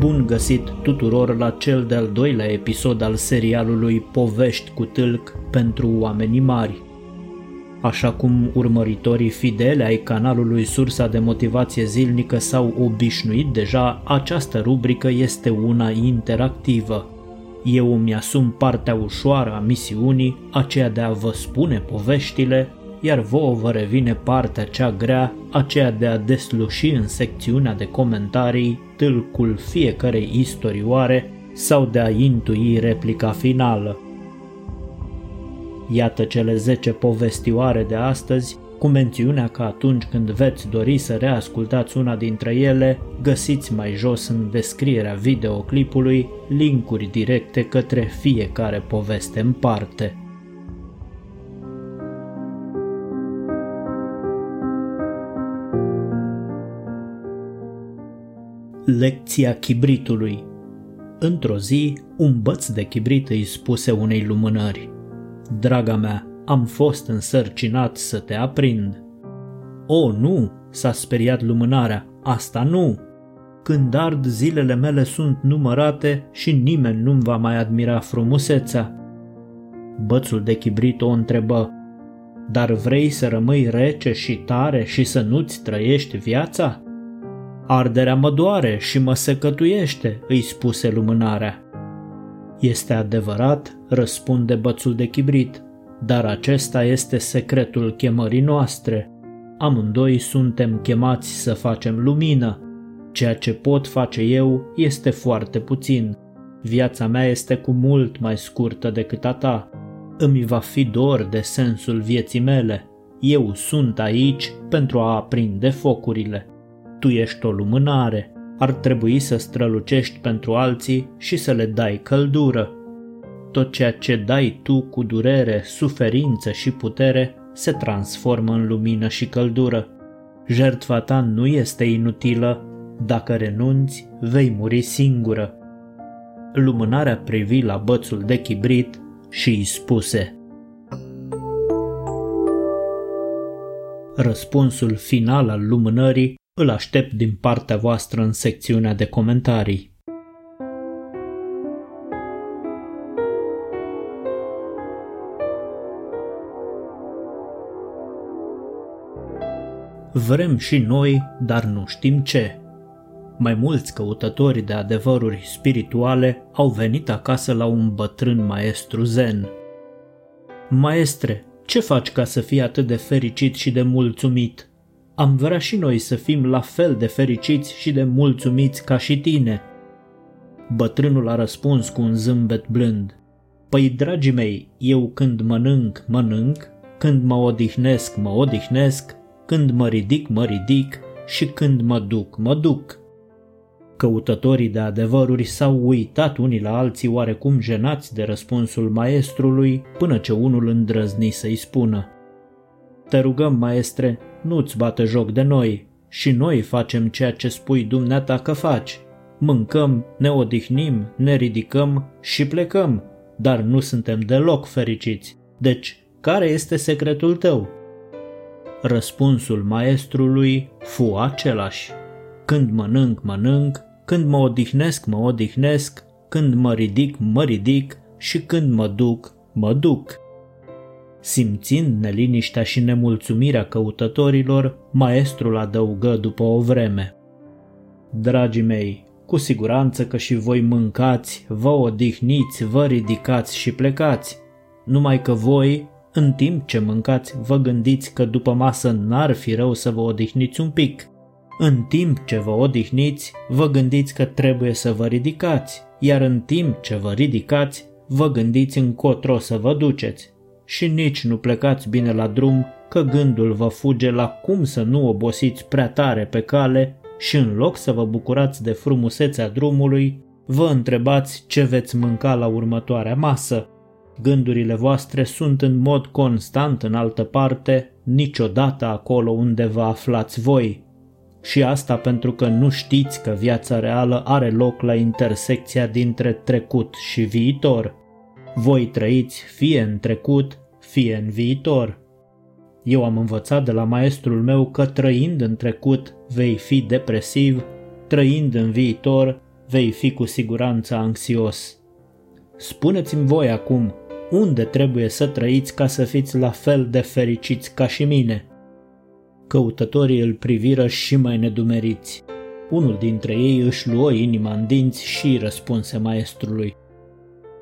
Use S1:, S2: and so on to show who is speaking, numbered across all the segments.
S1: Bun găsit tuturor la cel de-al doilea episod al serialului Povești cu tâlc pentru oamenii mari. Așa cum urmăritorii fidele ai canalului Sursa de Motivație Zilnică s-au obișnuit deja, această rubrică este una interactivă. Eu îmi asum partea ușoară a misiunii, aceea de a vă spune poveștile, iar vouă vă revine partea cea grea, aceea de a desluși în secțiunea de comentarii tâlcul fiecarei istorioare sau de a intui replica finală. Iată cele 10 povestioare de astăzi, cu mențiunea că atunci când veți dori să reascultați una dintre ele, găsiți mai jos în descrierea videoclipului linkuri directe către fiecare poveste în parte. Lecția chibritului Într-o zi, un băț de chibrit îi spuse unei lumânări. Draga mea, am fost însărcinat să te aprind. O, nu, s-a speriat lumânarea, asta nu. Când ard zilele mele sunt numărate și nimeni nu-mi va mai admira frumusețea. Bățul de chibrit o întrebă, dar vrei să rămâi rece și tare și să nu-ți trăiești viața? Arderea mă doare și mă secătuiește, îi spuse lumânarea. Este adevărat, răspunde bățul de chibrit, dar acesta este secretul chemării noastre. Amândoi suntem chemați să facem lumină. Ceea ce pot face eu este foarte puțin. Viața mea este cu mult mai scurtă decât a ta. Îmi va fi dor de sensul vieții mele. Eu sunt aici pentru a aprinde focurile. Tu ești o lumânare, ar trebui să strălucești pentru alții și să le dai căldură. Tot ceea ce dai tu cu durere, suferință și putere se transformă în lumină și căldură. Jertfa ta nu este inutilă, dacă renunți, vei muri singură. Lumânarea privi la bățul de chibrit și îi spuse Răspunsul final al lumânării îl aștept din partea voastră în secțiunea de comentarii. Vrem și noi, dar nu știm ce. Mai mulți căutători de adevăruri spirituale au venit acasă la un bătrân maestru zen. Maestre, ce faci ca să fii atât de fericit și de mulțumit? Am vrea și noi să fim la fel de fericiți și de mulțumiți ca și tine. Bătrânul a răspuns cu un zâmbet blând. Păi, dragii mei, eu când mănânc, mănânc, când mă odihnesc, mă odihnesc, când mă ridic, mă ridic și când mă duc, mă duc. Căutătorii de adevăruri s-au uitat unii la alții oarecum jenați de răspunsul maestrului, până ce unul îndrăzni să-i spună. Te rugăm, maestre, nu-ți bate joc de noi și noi facem ceea ce spui dumneata că faci. Mâncăm, ne odihnim, ne ridicăm și plecăm, dar nu suntem deloc fericiți. Deci, care este secretul tău? Răspunsul maestrului fu același. Când mănânc, mănânc, când mă odihnesc, mă odihnesc, când mă ridic, mă ridic și când mă duc, mă duc. Simțind neliniștea și nemulțumirea căutătorilor, maestrul adăugă după o vreme. Dragii mei, cu siguranță că și voi mâncați, vă odihniți, vă ridicați și plecați. Numai că voi, în timp ce mâncați, vă gândiți că după masă n-ar fi rău să vă odihniți un pic. În timp ce vă odihniți, vă gândiți că trebuie să vă ridicați, iar în timp ce vă ridicați, vă gândiți încotro să vă duceți și nici nu plecați bine la drum, că gândul vă fuge la cum să nu obosiți prea tare pe cale și în loc să vă bucurați de frumusețea drumului, vă întrebați ce veți mânca la următoarea masă. Gândurile voastre sunt în mod constant în altă parte, niciodată acolo unde vă aflați voi. Și asta pentru că nu știți că viața reală are loc la intersecția dintre trecut și viitor – voi trăiți fie în trecut, fie în viitor. Eu am învățat de la maestrul meu că trăind în trecut vei fi depresiv, trăind în viitor vei fi cu siguranță anxios. Spuneți-mi voi acum, unde trebuie să trăiți ca să fiți la fel de fericiți ca și mine? Căutătorii îl priviră și mai nedumeriți. Unul dintre ei își luă inima în dinți și răspunse maestrului.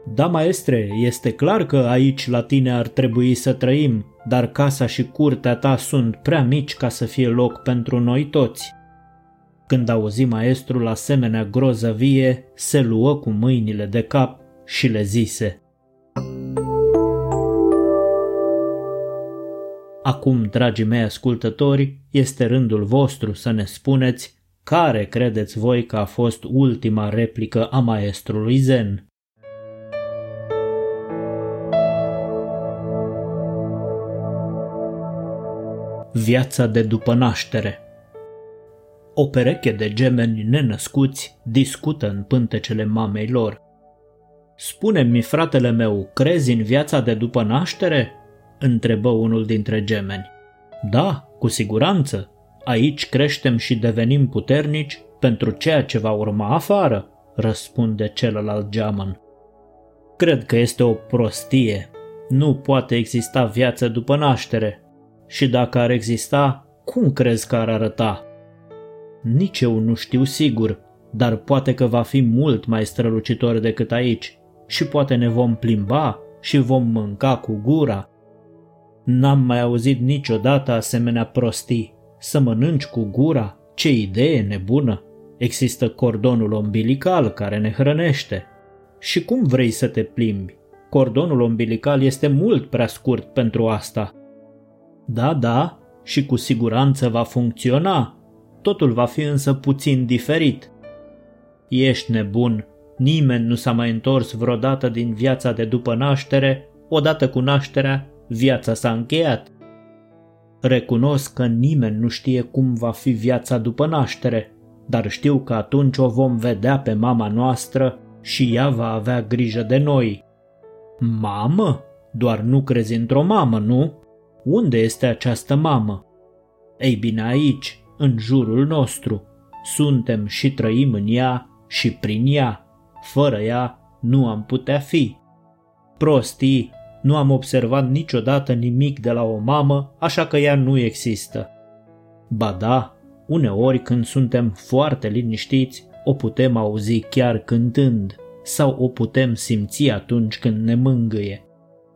S1: Da, maestre, este clar că aici la tine ar trebui să trăim, dar casa și curtea ta sunt prea mici ca să fie loc pentru noi toți. Când auzi maestrul asemenea groză vie, se luă cu mâinile de cap și le zise. Acum, dragii mei ascultători, este rândul vostru să ne spuneți care credeți voi că a fost ultima replică a maestrului Zen. Viața de după naștere O pereche de gemeni nenăscuți discută în pântecele mamei lor. Spune-mi, fratele meu, crezi în viața de după naștere? întrebă unul dintre gemeni. Da, cu siguranță. Aici creștem și devenim puternici pentru ceea ce va urma afară, răspunde celălalt geamăn. Cred că este o prostie. Nu poate exista viață după naștere. Și dacă ar exista, cum crezi că ar arăta? Nici eu nu știu sigur, dar poate că va fi mult mai strălucitor decât aici și poate ne vom plimba și vom mânca cu gura N-am mai auzit niciodată asemenea prostii. Să mănânci cu gura? Ce idee nebună! Există cordonul umbilical care ne hrănește. Și cum vrei să te plimbi? Cordonul umbilical este mult prea scurt pentru asta. Da, da, și cu siguranță va funcționa. Totul va fi însă puțin diferit. Ești nebun. Nimeni nu s-a mai întors vreodată din viața de după naștere, odată cu nașterea viața s-a încheiat. Recunosc că nimeni nu știe cum va fi viața după naștere, dar știu că atunci o vom vedea pe mama noastră și ea va avea grijă de noi. Mamă? Doar nu crezi într-o mamă, nu? Unde este această mamă? Ei bine aici, în jurul nostru. Suntem și trăim în ea și prin ea. Fără ea nu am putea fi. Prostii, nu am observat niciodată nimic de la o mamă, așa că ea nu există. Ba da, uneori când suntem foarte liniștiți, o putem auzi chiar cântând sau o putem simți atunci când ne mângâie,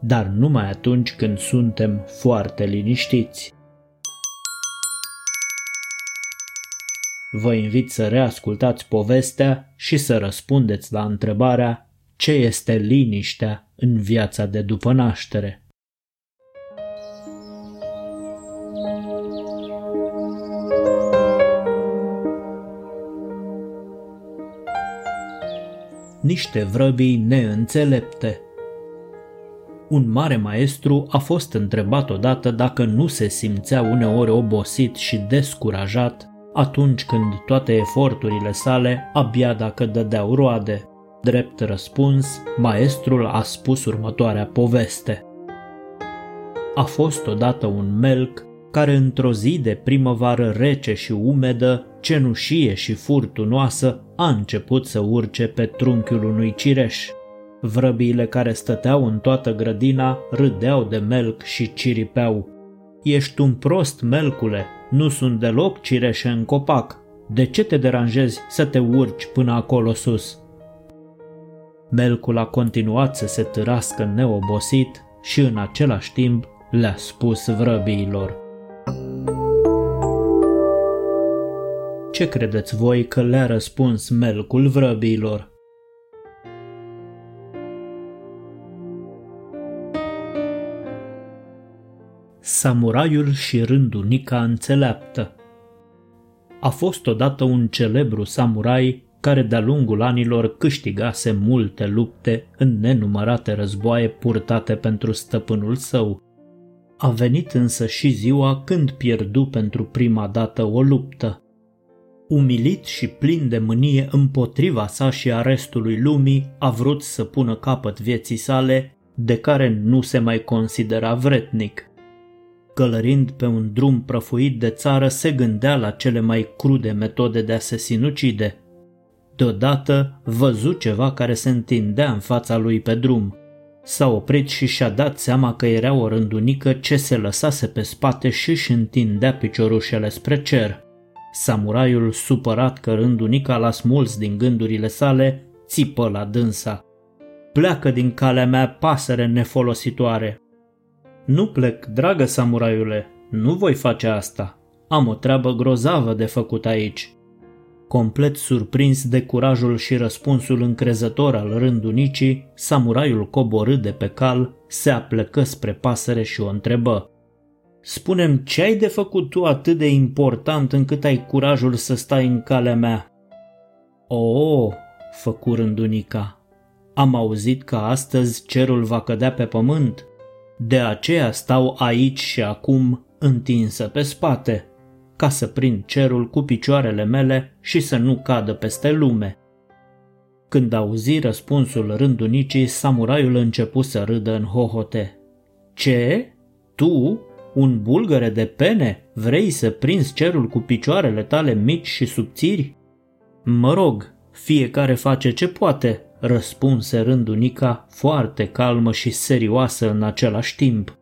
S1: dar numai atunci când suntem foarte liniștiți. Vă invit să reascultați povestea și să răspundeți la întrebarea ce este liniștea în viața de după naștere. Niște vrăbii neînțelepte un mare maestru a fost întrebat odată dacă nu se simțea uneori obosit și descurajat atunci când toate eforturile sale abia dacă dădeau roade. Drept răspuns, maestrul a spus următoarea poveste. A fost odată un melc care într-o zi de primăvară rece și umedă, cenușie și furtunoasă, a început să urce pe trunchiul unui cireș. Vrăbiile care stăteau în toată grădina râdeau de melc și ciripeau. Ești un prost, melcule, nu sunt deloc cireșe în copac. De ce te deranjezi să te urci până acolo sus?" Melcul a continuat să se târască neobosit și în același timp le-a spus vrăbiilor. Ce credeți voi că le-a răspuns melcul vrăbiilor? Samuraiul și rândunica înțeleaptă A fost odată un celebru samurai care de-a lungul anilor câștigase multe lupte în nenumărate războaie purtate pentru stăpânul său. A venit însă și ziua când pierdu pentru prima dată o luptă. Umilit și plin de mânie împotriva sa și a restului lumii, a vrut să pună capăt vieții sale, de care nu se mai considera vretnic. Călărind pe un drum prăfuit de țară, se gândea la cele mai crude metode de a se sinucide – Deodată văzu ceva care se întindea în fața lui pe drum. S-a oprit și și-a dat seama că era o rândunică ce se lăsase pe spate și își întindea piciorușele spre cer. Samuraiul, supărat că rândunica l-a smuls din gândurile sale, țipă la dânsa. Pleacă din calea mea, pasăre nefolositoare! Nu plec, dragă samuraiule, nu voi face asta. Am o treabă grozavă de făcut aici. Complet surprins de curajul și răspunsul încrezător al rândunicii, samuraiul coborâ de pe cal, se aplecă spre pasăre și o întrebă. Spunem ce ai de făcut tu atât de important încât ai curajul să stai în calea mea? O, făcu rândunica, am auzit că astăzi cerul va cădea pe pământ. De aceea stau aici și acum întinsă pe spate ca să prind cerul cu picioarele mele și să nu cadă peste lume. Când auzi răspunsul rândunicii, samuraiul începu să râdă în hohote. Ce? Tu, un bulgăre de pene, vrei să prinzi cerul cu picioarele tale mici și subțiri? Mă rog, fiecare face ce poate, răspunse rândunica, foarte calmă și serioasă în același timp.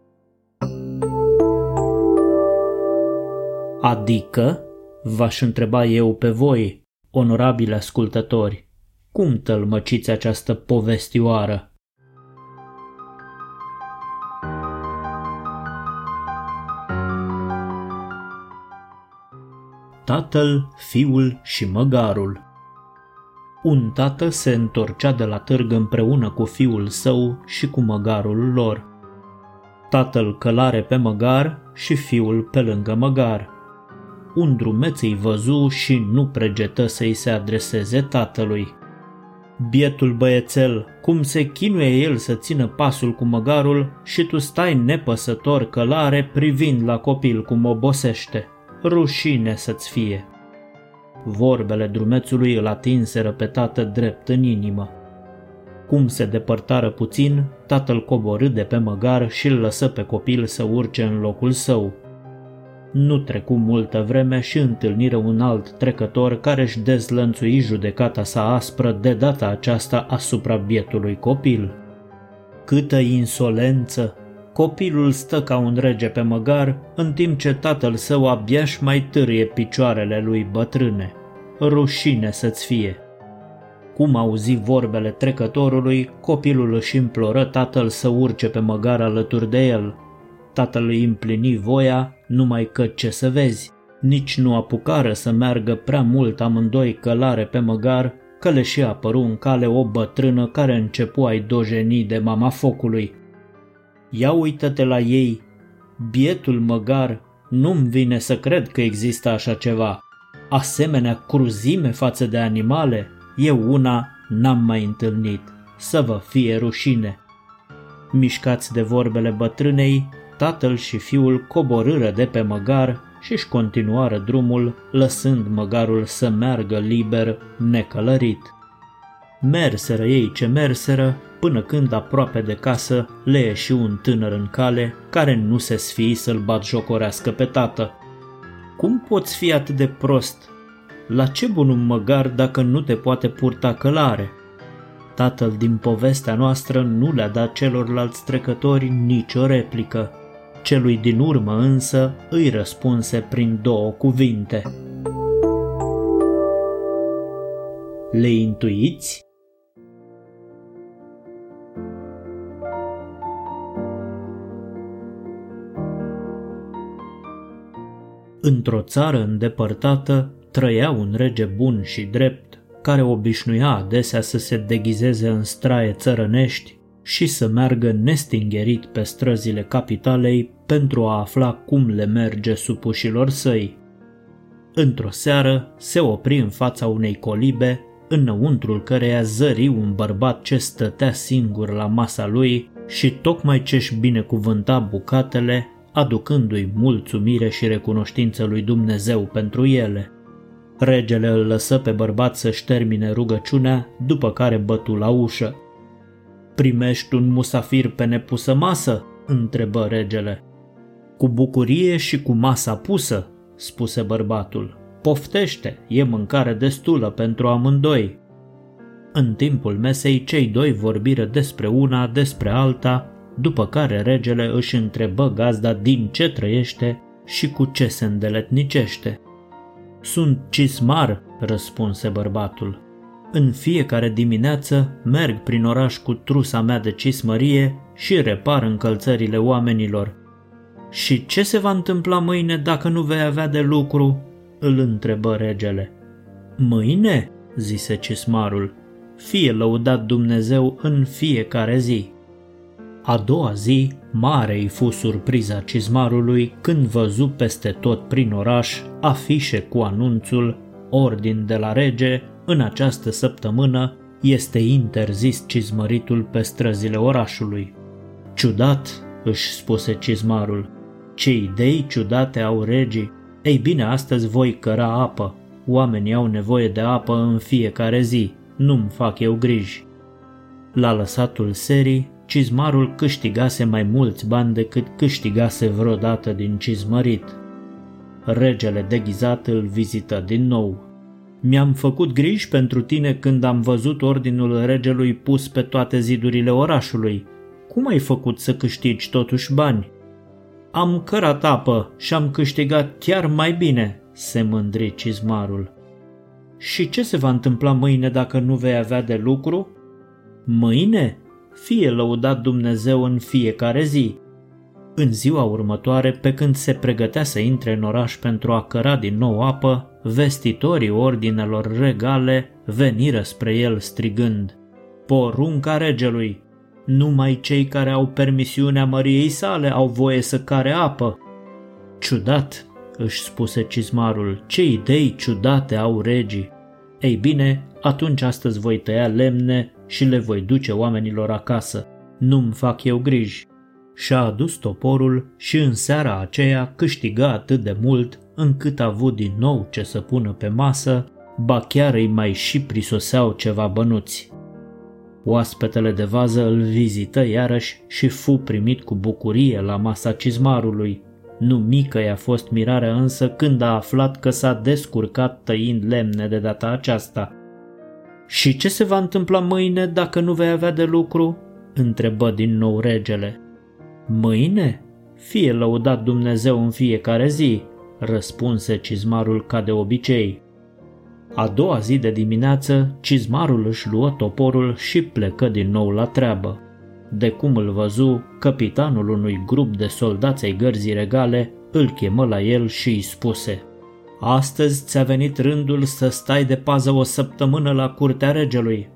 S1: Adică, v-aș întreba eu pe voi, onorabili ascultători, cum tălmăciți această povestioară? Tatăl, fiul și măgarul Un tată se întorcea de la târg împreună cu fiul său și cu măgarul lor. Tatăl călare pe măgar și fiul pe lângă măgar un drumeț îi văzu și nu pregetă să-i se adreseze tatălui. Bietul băiețel, cum se chinuie el să țină pasul cu măgarul și tu stai nepăsător călare privind la copil cum obosește. Rușine să-ți fie. Vorbele drumețului îl atinseră pe tată drept în inimă. Cum se depărtară puțin, tatăl coborâ de pe măgar și îl lăsă pe copil să urce în locul său. Nu trecu multă vreme și întâlniră un alt trecător care își dezlănțui judecata sa aspră de data aceasta asupra bietului copil. Câtă insolență! Copilul stă ca un rege pe măgar, în timp ce tatăl său abia mai târie picioarele lui bătrâne. Rușine să-ți fie! Cum auzi vorbele trecătorului, copilul își imploră tatăl să urce pe măgar alături de el, Tatălui împlini voia, numai că ce să vezi, nici nu apucară să meargă prea mult amândoi călare pe măgar, că le și apăru în cale o bătrână care începu ai dojeni de mama focului. Ia uită-te la ei, bietul măgar, nu-mi vine să cred că există așa ceva. Asemenea cruzime față de animale, eu una n-am mai întâlnit. Să vă fie rușine. Mișcați de vorbele bătrânei, tatăl și fiul coborâră de pe măgar și își continuară drumul, lăsând măgarul să meargă liber, necălărit. Merseră ei ce merseră, până când aproape de casă le ieși un tânăr în cale care nu se sfii să-l bat jocorească pe tată. Cum poți fi atât de prost? La ce bun un măgar dacă nu te poate purta călare? Tatăl din povestea noastră nu le-a dat celorlalți trecători nicio replică. Celui din urmă însă îi răspunse prin două cuvinte. Le intuiți? Într-o țară îndepărtată trăia un rege bun și drept, care obișnuia adesea să se deghizeze în straie țărănești și să meargă nestingerit pe străzile capitalei pentru a afla cum le merge supușilor săi. Într-o seară se opri în fața unei colibe, înăuntrul căreia zări un bărbat ce stătea singur la masa lui și tocmai ce-și binecuvânta bucatele, aducându-i mulțumire și recunoștință lui Dumnezeu pentru ele. Regele îl lăsă pe bărbat să-și termine rugăciunea, după care bătu la ușă. Primești un musafir pe nepusă masă?" întrebă regele. Cu bucurie și cu masa pusă, spuse bărbatul. Poftește, e mâncare destulă pentru amândoi. În timpul mesei, cei doi vorbiră despre una, despre alta, după care regele își întrebă gazda din ce trăiește și cu ce se îndeletnicește. Sunt cismar, răspunse bărbatul. În fiecare dimineață merg prin oraș cu trusa mea de cismărie și repar încălțările oamenilor. Și ce se va întâmpla mâine dacă nu vei avea de lucru? îl întrebă regele. Mâine, zise cismarul, fie lăudat Dumnezeu în fiecare zi. A doua zi, mare îi fu surpriza cizmarului când văzu peste tot prin oraș afișe cu anunțul Ordin de la rege, în această săptămână este interzis cizmăritul pe străzile orașului. Ciudat, își spuse cizmarul, ce idei ciudate au regii. Ei bine, astăzi voi căra apă. Oamenii au nevoie de apă în fiecare zi. Nu-mi fac eu griji. La lăsatul serii, cizmarul câștigase mai mulți bani decât câștigase vreodată din cizmărit. Regele deghizat îl vizită din nou. Mi-am făcut griji pentru tine când am văzut ordinul regelui pus pe toate zidurile orașului. Cum ai făcut să câștigi totuși bani? Am cărat apă și am câștigat chiar mai bine, se mândri cizmarul. Și ce se va întâmpla mâine dacă nu vei avea de lucru? Mâine? Fie lăudat Dumnezeu în fiecare zi. În ziua următoare, pe când se pregătea să intre în oraș pentru a căra din nou apă, vestitorii ordinelor regale veniră spre el strigând Porunca regelui! Numai cei care au permisiunea măriei sale au voie să care apă. Ciudat, își spuse cizmarul, ce idei ciudate au regii. Ei bine, atunci astăzi voi tăia lemne și le voi duce oamenilor acasă. Nu-mi fac eu griji. Și-a adus toporul și în seara aceea câștiga atât de mult încât a avut din nou ce să pună pe masă, ba chiar îi mai și prisoseau ceva bănuți. Oaspetele de vază îl vizită iarăși și fu primit cu bucurie la masa cizmarului. Nu mică i-a fost mirarea însă când a aflat că s-a descurcat tăind lemne de data aceasta. Și ce se va întâmpla mâine dacă nu vei avea de lucru?" întrebă din nou regele. Mâine? Fie lăudat Dumnezeu în fiecare zi, răspunse cizmarul ca de obicei. A doua zi de dimineață, cizmarul își luă toporul și plecă din nou la treabă. De cum îl văzu, capitanul unui grup de soldați ai gărzii regale îl chemă la el și îi spuse Astăzi ți-a venit rândul să stai de pază o săptămână la curtea regelui.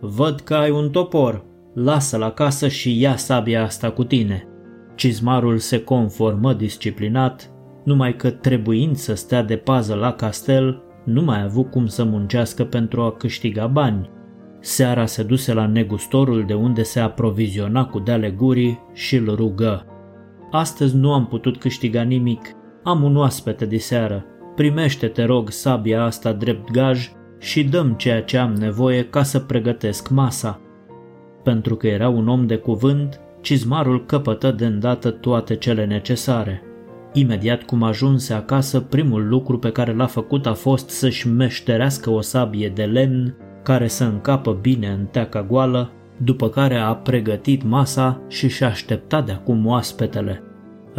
S1: Văd că ai un topor, lasă-l acasă și ia sabia asta cu tine. Cizmarul se conformă disciplinat, numai că trebuind să stea de pază la castel, nu mai a avut cum să muncească pentru a câștiga bani. Seara se duse la negustorul de unde se aproviziona cu deale gurii și îl rugă. Astăzi nu am putut câștiga nimic, am un oaspete de seară, primește te rog sabia asta drept gaj și dăm ceea ce am nevoie ca să pregătesc masa. Pentru că era un om de cuvânt, cizmarul căpătă de îndată toate cele necesare. Imediat cum ajunse acasă, primul lucru pe care l-a făcut a fost să-și meșterească o sabie de lemn care să încapă bine în teaca goală, după care a pregătit masa și și-a așteptat de acum oaspetele.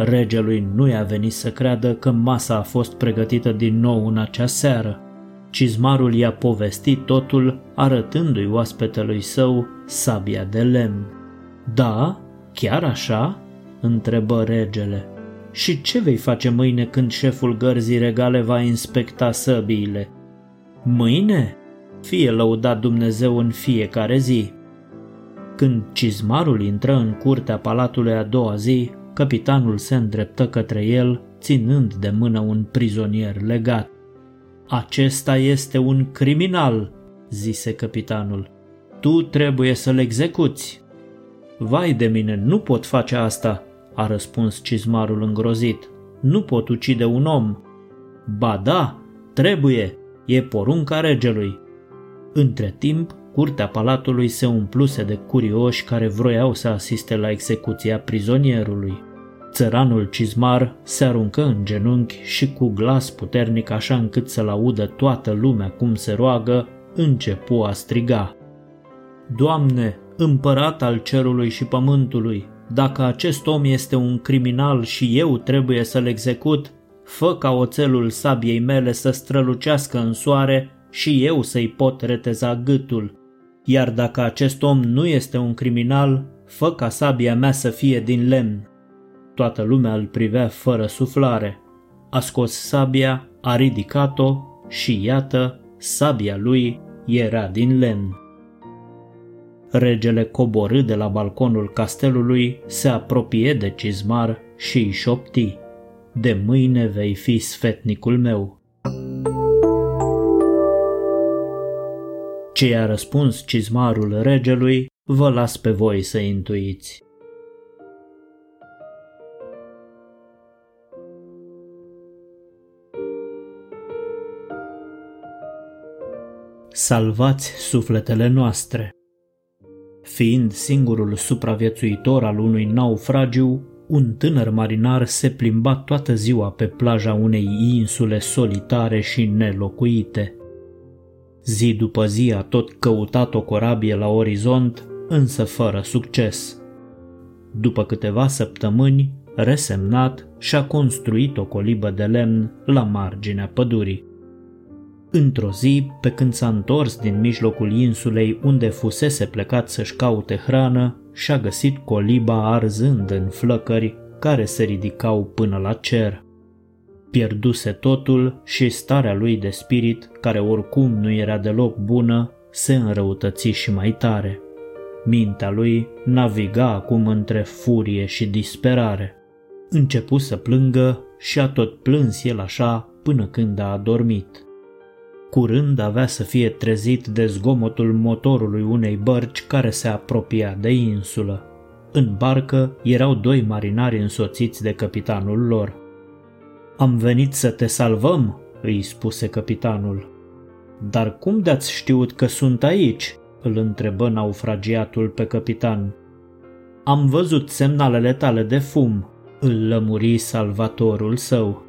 S1: Regelui nu i-a venit să creadă că masa a fost pregătită din nou în acea seară. Cizmarul i-a povestit totul, arătându-i oaspetelui său sabia de lemn. Da, chiar așa?" întrebă regele. Și ce vei face mâine când șeful gărzii regale va inspecta săbiile? Mâine? Fie lăudat Dumnezeu în fiecare zi. Când cizmarul intră în curtea palatului a doua zi, capitanul se îndreptă către el, ținând de mână un prizonier legat. Acesta este un criminal, zise capitanul. Tu trebuie să-l execuți. Vai de mine, nu pot face asta, a răspuns cizmarul îngrozit. Nu pot ucide un om. Ba da, trebuie, e porunca regelui. Între timp, curtea palatului se umpluse de curioși care vroiau să asiste la execuția prizonierului. Țăranul cizmar se aruncă în genunchi și cu glas puternic așa încât să-l audă toată lumea cum se roagă, începu a striga. Doamne, împărat al cerului și pământului, dacă acest om este un criminal și eu trebuie să-l execut, fă ca oțelul sabiei mele să strălucească în soare și eu să-i pot reteza gâtul. Iar dacă acest om nu este un criminal, fă ca sabia mea să fie din lemn. Toată lumea îl privea fără suflare. A scos sabia, a ridicat-o și iată, sabia lui era din lemn. Regele coborâ de la balconul castelului, se apropie de cizmar și îi șopti. De mâine vei fi sfetnicul meu. Ce i-a răspuns cizmarul regelui, vă las pe voi să intuiți. Salvați sufletele noastre! Fiind singurul supraviețuitor al unui naufragiu, un tânăr marinar se plimba toată ziua pe plaja unei insule solitare și nelocuite. Zi după zi a tot căutat o corabie la orizont, însă fără succes. După câteva săptămâni, resemnat, și-a construit o colibă de lemn la marginea pădurii. Într-o zi, pe când s-a întors din mijlocul insulei unde fusese plecat să-și caute hrană, și-a găsit coliba arzând în flăcări care se ridicau până la cer. Pierduse totul și starea lui de spirit, care oricum nu era deloc bună, se înrăutăți și mai tare. Mintea lui naviga acum între furie și disperare. Începu să plângă și a tot plâns el așa până când a adormit. Curând avea să fie trezit de zgomotul motorului unei bărci care se apropia de insulă. În barcă erau doi marinari însoțiți de capitanul lor. Am venit să te salvăm, îi spuse capitanul. Dar cum de-ați știut că sunt aici? îl întrebă naufragiatul pe capitan. Am văzut semnalele tale de fum, îl lămuri salvatorul său.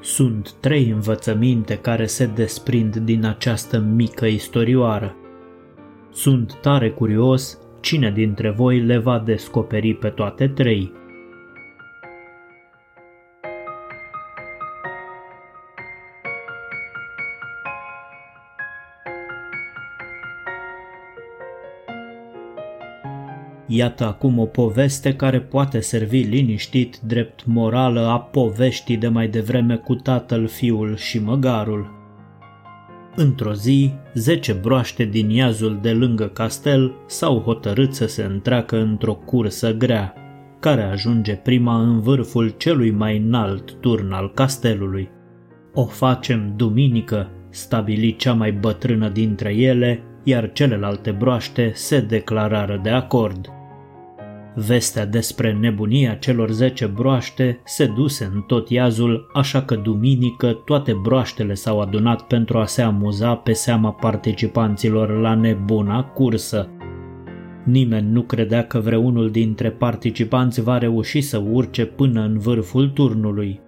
S1: Sunt trei învățăminte care se desprind din această mică istorioară. Sunt tare curios cine dintre voi le va descoperi pe toate trei. Iată acum o poveste care poate servi liniștit drept morală a poveștii de mai devreme cu tatăl, fiul și măgarul. Într-o zi, zece broaște din iazul de lângă castel s-au hotărât să se întreacă într-o cursă grea, care ajunge prima în vârful celui mai înalt turn al castelului. O facem duminică, stabili cea mai bătrână dintre ele, iar celelalte broaște se declarară de acord. Vestea despre nebunia celor zece broaște se duse în tot iazul, așa că duminică toate broaștele s-au adunat pentru a se amuza pe seama participanților la nebuna cursă. Nimeni nu credea că vreunul dintre participanți va reuși să urce până în vârful turnului.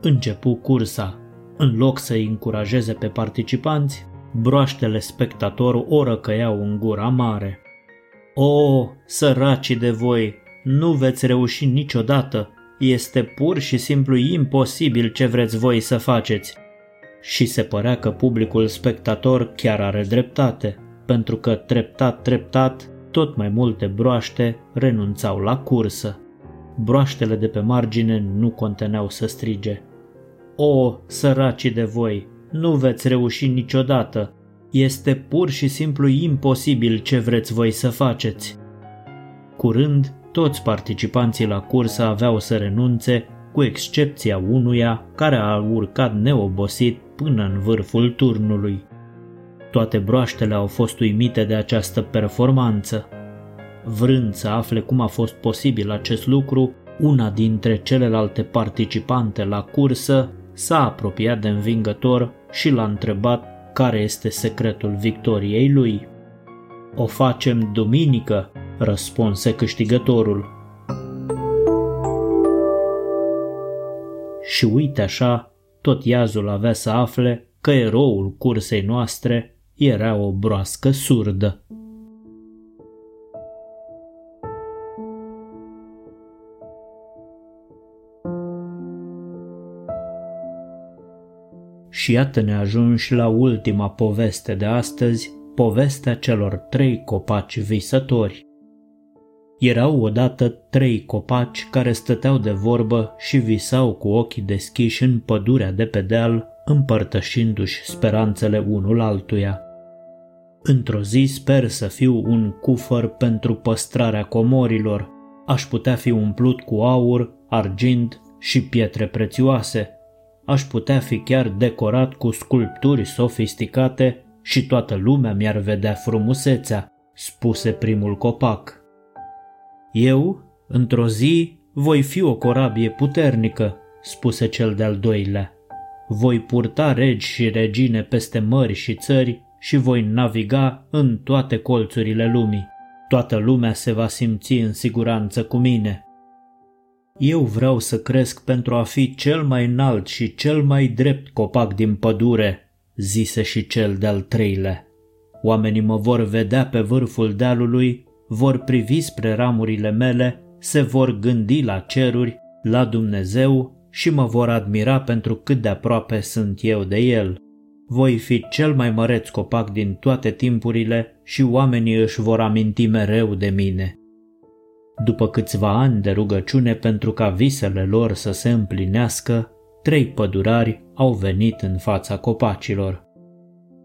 S1: Începu cursa. În loc să îi încurajeze pe participanți, broaștele spectator o răcăiau în gura mare. O, săracii de voi, nu veți reuși niciodată. Este pur și simplu imposibil ce vreți voi să faceți. Și se părea că publicul spectator chiar are dreptate, pentru că treptat, treptat, tot mai multe broaște renunțau la cursă. Broaștele de pe margine nu conteneau să strige. O, săracii de voi, nu veți reuși niciodată, este pur și simplu imposibil ce vreți voi să faceți. Curând, toți participanții la cursă aveau să renunțe, cu excepția unuia care a urcat neobosit până în vârful turnului. Toate broaștele au fost uimite de această performanță. Vrând să afle cum a fost posibil acest lucru, una dintre celelalte participante la cursă s-a apropiat de învingător și l-a întrebat care este secretul victoriei lui. O facem duminică, răspunse câștigătorul. Și uite așa, tot iazul avea să afle că eroul cursei noastre era o broască surdă. Și iată ne ajungi la ultima poveste de astăzi, povestea celor trei copaci visători. Erau odată trei copaci care stăteau de vorbă și visau cu ochii deschiși în pădurea de pe deal, împărtășindu-și speranțele unul altuia. Într-o zi sper să fiu un cufăr pentru păstrarea comorilor. Aș putea fi umplut cu aur, argint și pietre prețioase. Aș putea fi chiar decorat cu sculpturi sofisticate și toată lumea mi-ar vedea frumusețea, spuse primul copac. Eu, într-o zi, voi fi o corabie puternică, spuse cel de-al doilea. Voi purta regi și regine peste mări și țări și voi naviga în toate colțurile lumii. Toată lumea se va simți în siguranță cu mine. Eu vreau să cresc pentru a fi cel mai înalt și cel mai drept copac din pădure, zise și cel de-al treilea. Oamenii mă vor vedea pe vârful dealului, vor privi spre ramurile mele, se vor gândi la ceruri, la Dumnezeu și mă vor admira pentru cât de aproape sunt eu de El. Voi fi cel mai măreț copac din toate timpurile și oamenii își vor aminti mereu de mine. După câțiva ani de rugăciune pentru ca visele lor să se împlinească, trei pădurari au venit în fața copacilor.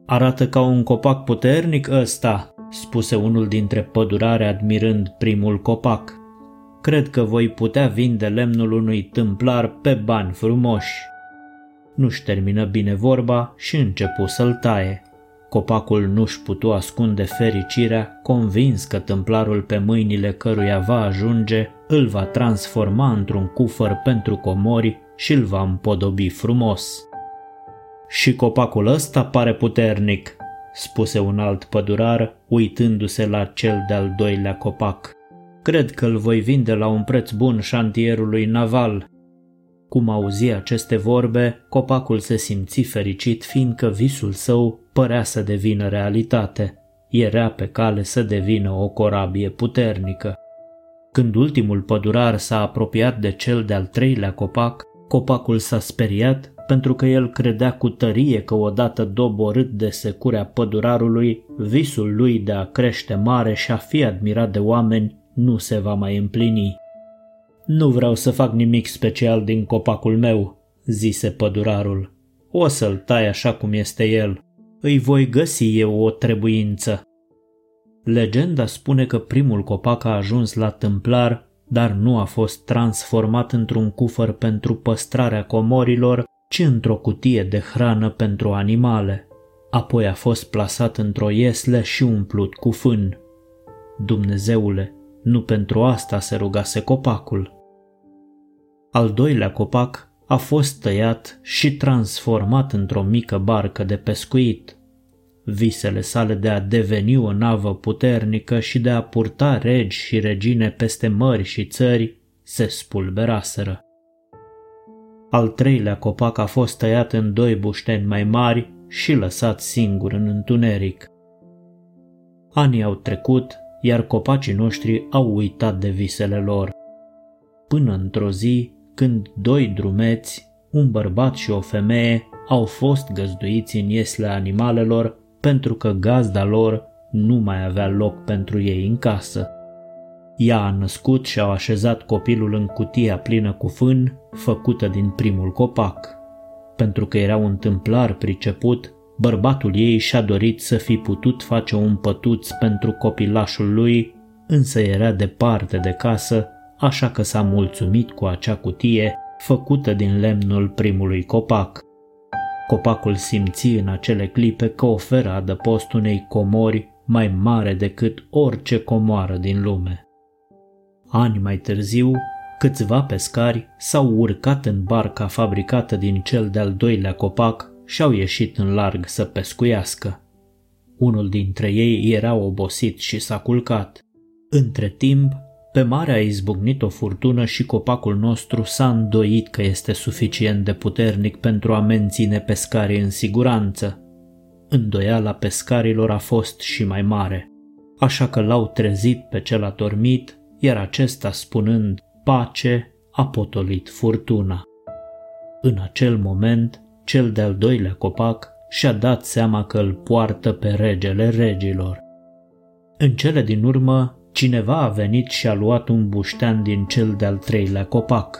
S1: Arată ca un copac puternic ăsta, spuse unul dintre pădurare admirând primul copac. Cred că voi putea vinde lemnul unui tâmplar pe bani frumoși. Nu-și termină bine vorba și începu să-l taie. Copacul nu-și putu ascunde fericirea, convins că tâmplarul pe mâinile căruia va ajunge îl va transforma într-un cufăr pentru comori și îl va împodobi frumos. Și copacul ăsta pare puternic, spuse un alt pădurar, uitându-se la cel de-al doilea copac. Cred că îl voi vinde la un preț bun șantierului naval. Cum auzi aceste vorbe, copacul se simți fericit fiindcă visul său părea să devină realitate. Era pe cale să devină o corabie puternică. Când ultimul pădurar s-a apropiat de cel de-al treilea copac, copacul s-a speriat pentru că el credea cu tărie că odată doborât de securea pădurarului, visul lui de a crește mare și a fi admirat de oameni nu se va mai împlini. Nu vreau să fac nimic special din copacul meu, zise pădurarul. O să-l tai așa cum este el. Îi voi găsi eu o trebuință. Legenda spune că primul copac a ajuns la tâmplar, dar nu a fost transformat într-un cufăr pentru păstrarea comorilor, ci într-o cutie de hrană pentru animale. Apoi a fost plasat într-o iesle și umplut cu fân. Dumnezeule, nu pentru asta se rugase copacul. Al doilea copac a fost tăiat și transformat într-o mică barcă de pescuit. Visele sale de a deveni o navă puternică și de a purta regi și regine peste mări și țări se spulberaseră. Al treilea copac a fost tăiat în doi bușteni mai mari și lăsat singur în întuneric. Anii au trecut, iar copacii noștri au uitat de visele lor. Până într-o zi, când doi drumeți, un bărbat și o femeie, au fost găzduiți în iesle animalelor pentru că gazda lor nu mai avea loc pentru ei în casă. Ea a născut și a așezat copilul în cutia plină cu fân, făcută din primul copac. Pentru că era un tâmplar priceput, bărbatul ei și-a dorit să fi putut face un pătuț pentru copilașul lui, însă era departe de casă, așa că s-a mulțumit cu acea cutie făcută din lemnul primului copac. Copacul simți în acele clipe că oferă adăpost unei comori mai mare decât orice comoară din lume. Ani mai târziu, câțiva pescari s-au urcat în barca fabricată din cel de-al doilea copac și au ieșit în larg să pescuiască. Unul dintre ei era obosit și s-a culcat. Între timp, pe mare a izbucnit o furtună și copacul nostru s-a îndoit că este suficient de puternic pentru a menține pescarii în siguranță. Îndoiala pescarilor a fost și mai mare, așa că l-au trezit pe cel adormit iar acesta spunând pace a potolit furtuna. În acel moment, cel de-al doilea copac și-a dat seama că îl poartă pe regele regilor. În cele din urmă, cineva a venit și a luat un buștean din cel de-al treilea copac.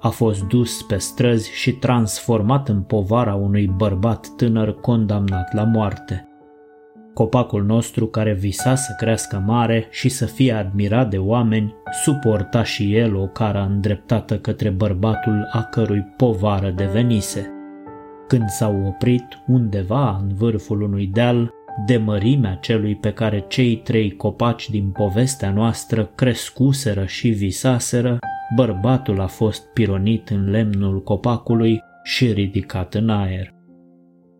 S1: A fost dus pe străzi și transformat în povara unui bărbat tânăr condamnat la moarte. Copacul nostru, care visa să crească mare și să fie admirat de oameni, suporta și el o cara îndreptată către bărbatul a cărui povară devenise. Când s-au oprit undeva în vârful unui deal, de mărimea celui pe care cei trei copaci din povestea noastră crescuseră și visaseră, bărbatul a fost pironit în lemnul copacului și ridicat în aer.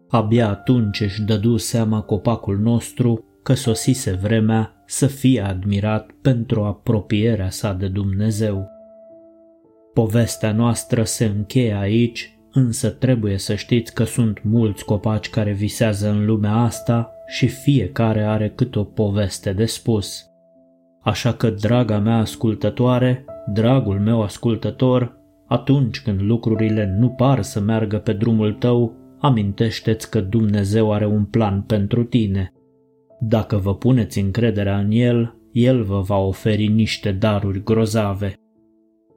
S1: Abia atunci își dădu seama copacul nostru că sosise vremea să fie admirat pentru apropierea sa de Dumnezeu. Povestea noastră se încheie aici, însă trebuie să știți că sunt mulți copaci care visează în lumea asta și fiecare are cât o poveste de spus. Așa că, draga mea ascultătoare, dragul meu ascultător, atunci când lucrurile nu par să meargă pe drumul tău, amintește-ți că Dumnezeu are un plan pentru tine. Dacă vă puneți încrederea în El, El vă va oferi niște daruri grozave.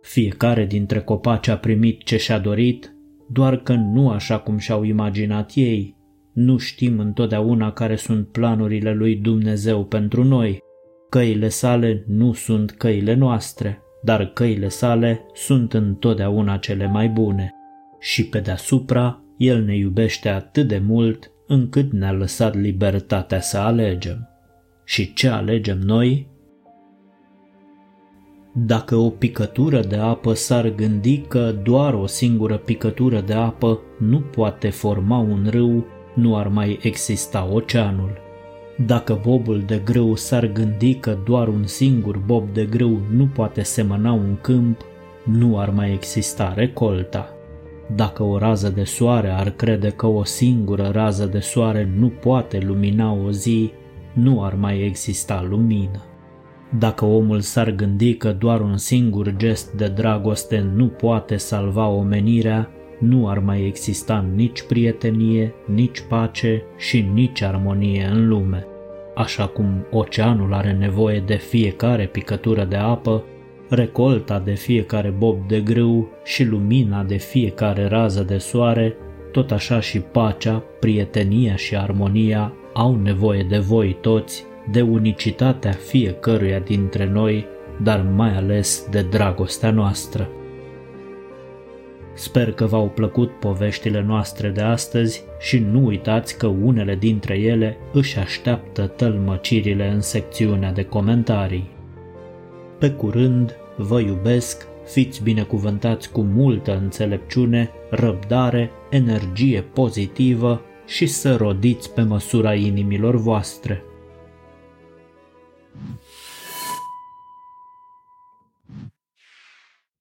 S1: Fiecare dintre copaci a primit ce și-a dorit, doar că nu așa cum și-au imaginat ei. Nu știm întotdeauna care sunt planurile lui Dumnezeu pentru noi. Căile sale nu sunt căile noastre, dar căile sale sunt întotdeauna cele mai bune. Și pe deasupra el ne iubește atât de mult încât ne-a lăsat libertatea să alegem. Și ce alegem noi? Dacă o picătură de apă s-ar gândi că doar o singură picătură de apă nu poate forma un râu, nu ar mai exista oceanul. Dacă bobul de grâu s-ar gândi că doar un singur bob de grâu nu poate semăna un câmp, nu ar mai exista recolta. Dacă o rază de soare ar crede că o singură rază de soare nu poate lumina o zi, nu ar mai exista lumină. Dacă omul s-ar gândi că doar un singur gest de dragoste nu poate salva omenirea, nu ar mai exista nici prietenie, nici pace și nici armonie în lume. Așa cum oceanul are nevoie de fiecare picătură de apă, recolta de fiecare bob de grâu și lumina de fiecare rază de soare, tot așa și pacea, prietenia și armonia au nevoie de voi toți, de unicitatea fiecăruia dintre noi, dar mai ales de dragostea noastră. Sper că v-au plăcut poveștile noastre de astăzi și nu uitați că unele dintre ele își așteaptă tălmăcirile în secțiunea de comentarii. Pe curând, vă iubesc, fiți binecuvântați cu multă înțelepciune, răbdare, energie pozitivă și să rodiți pe măsura inimilor voastre.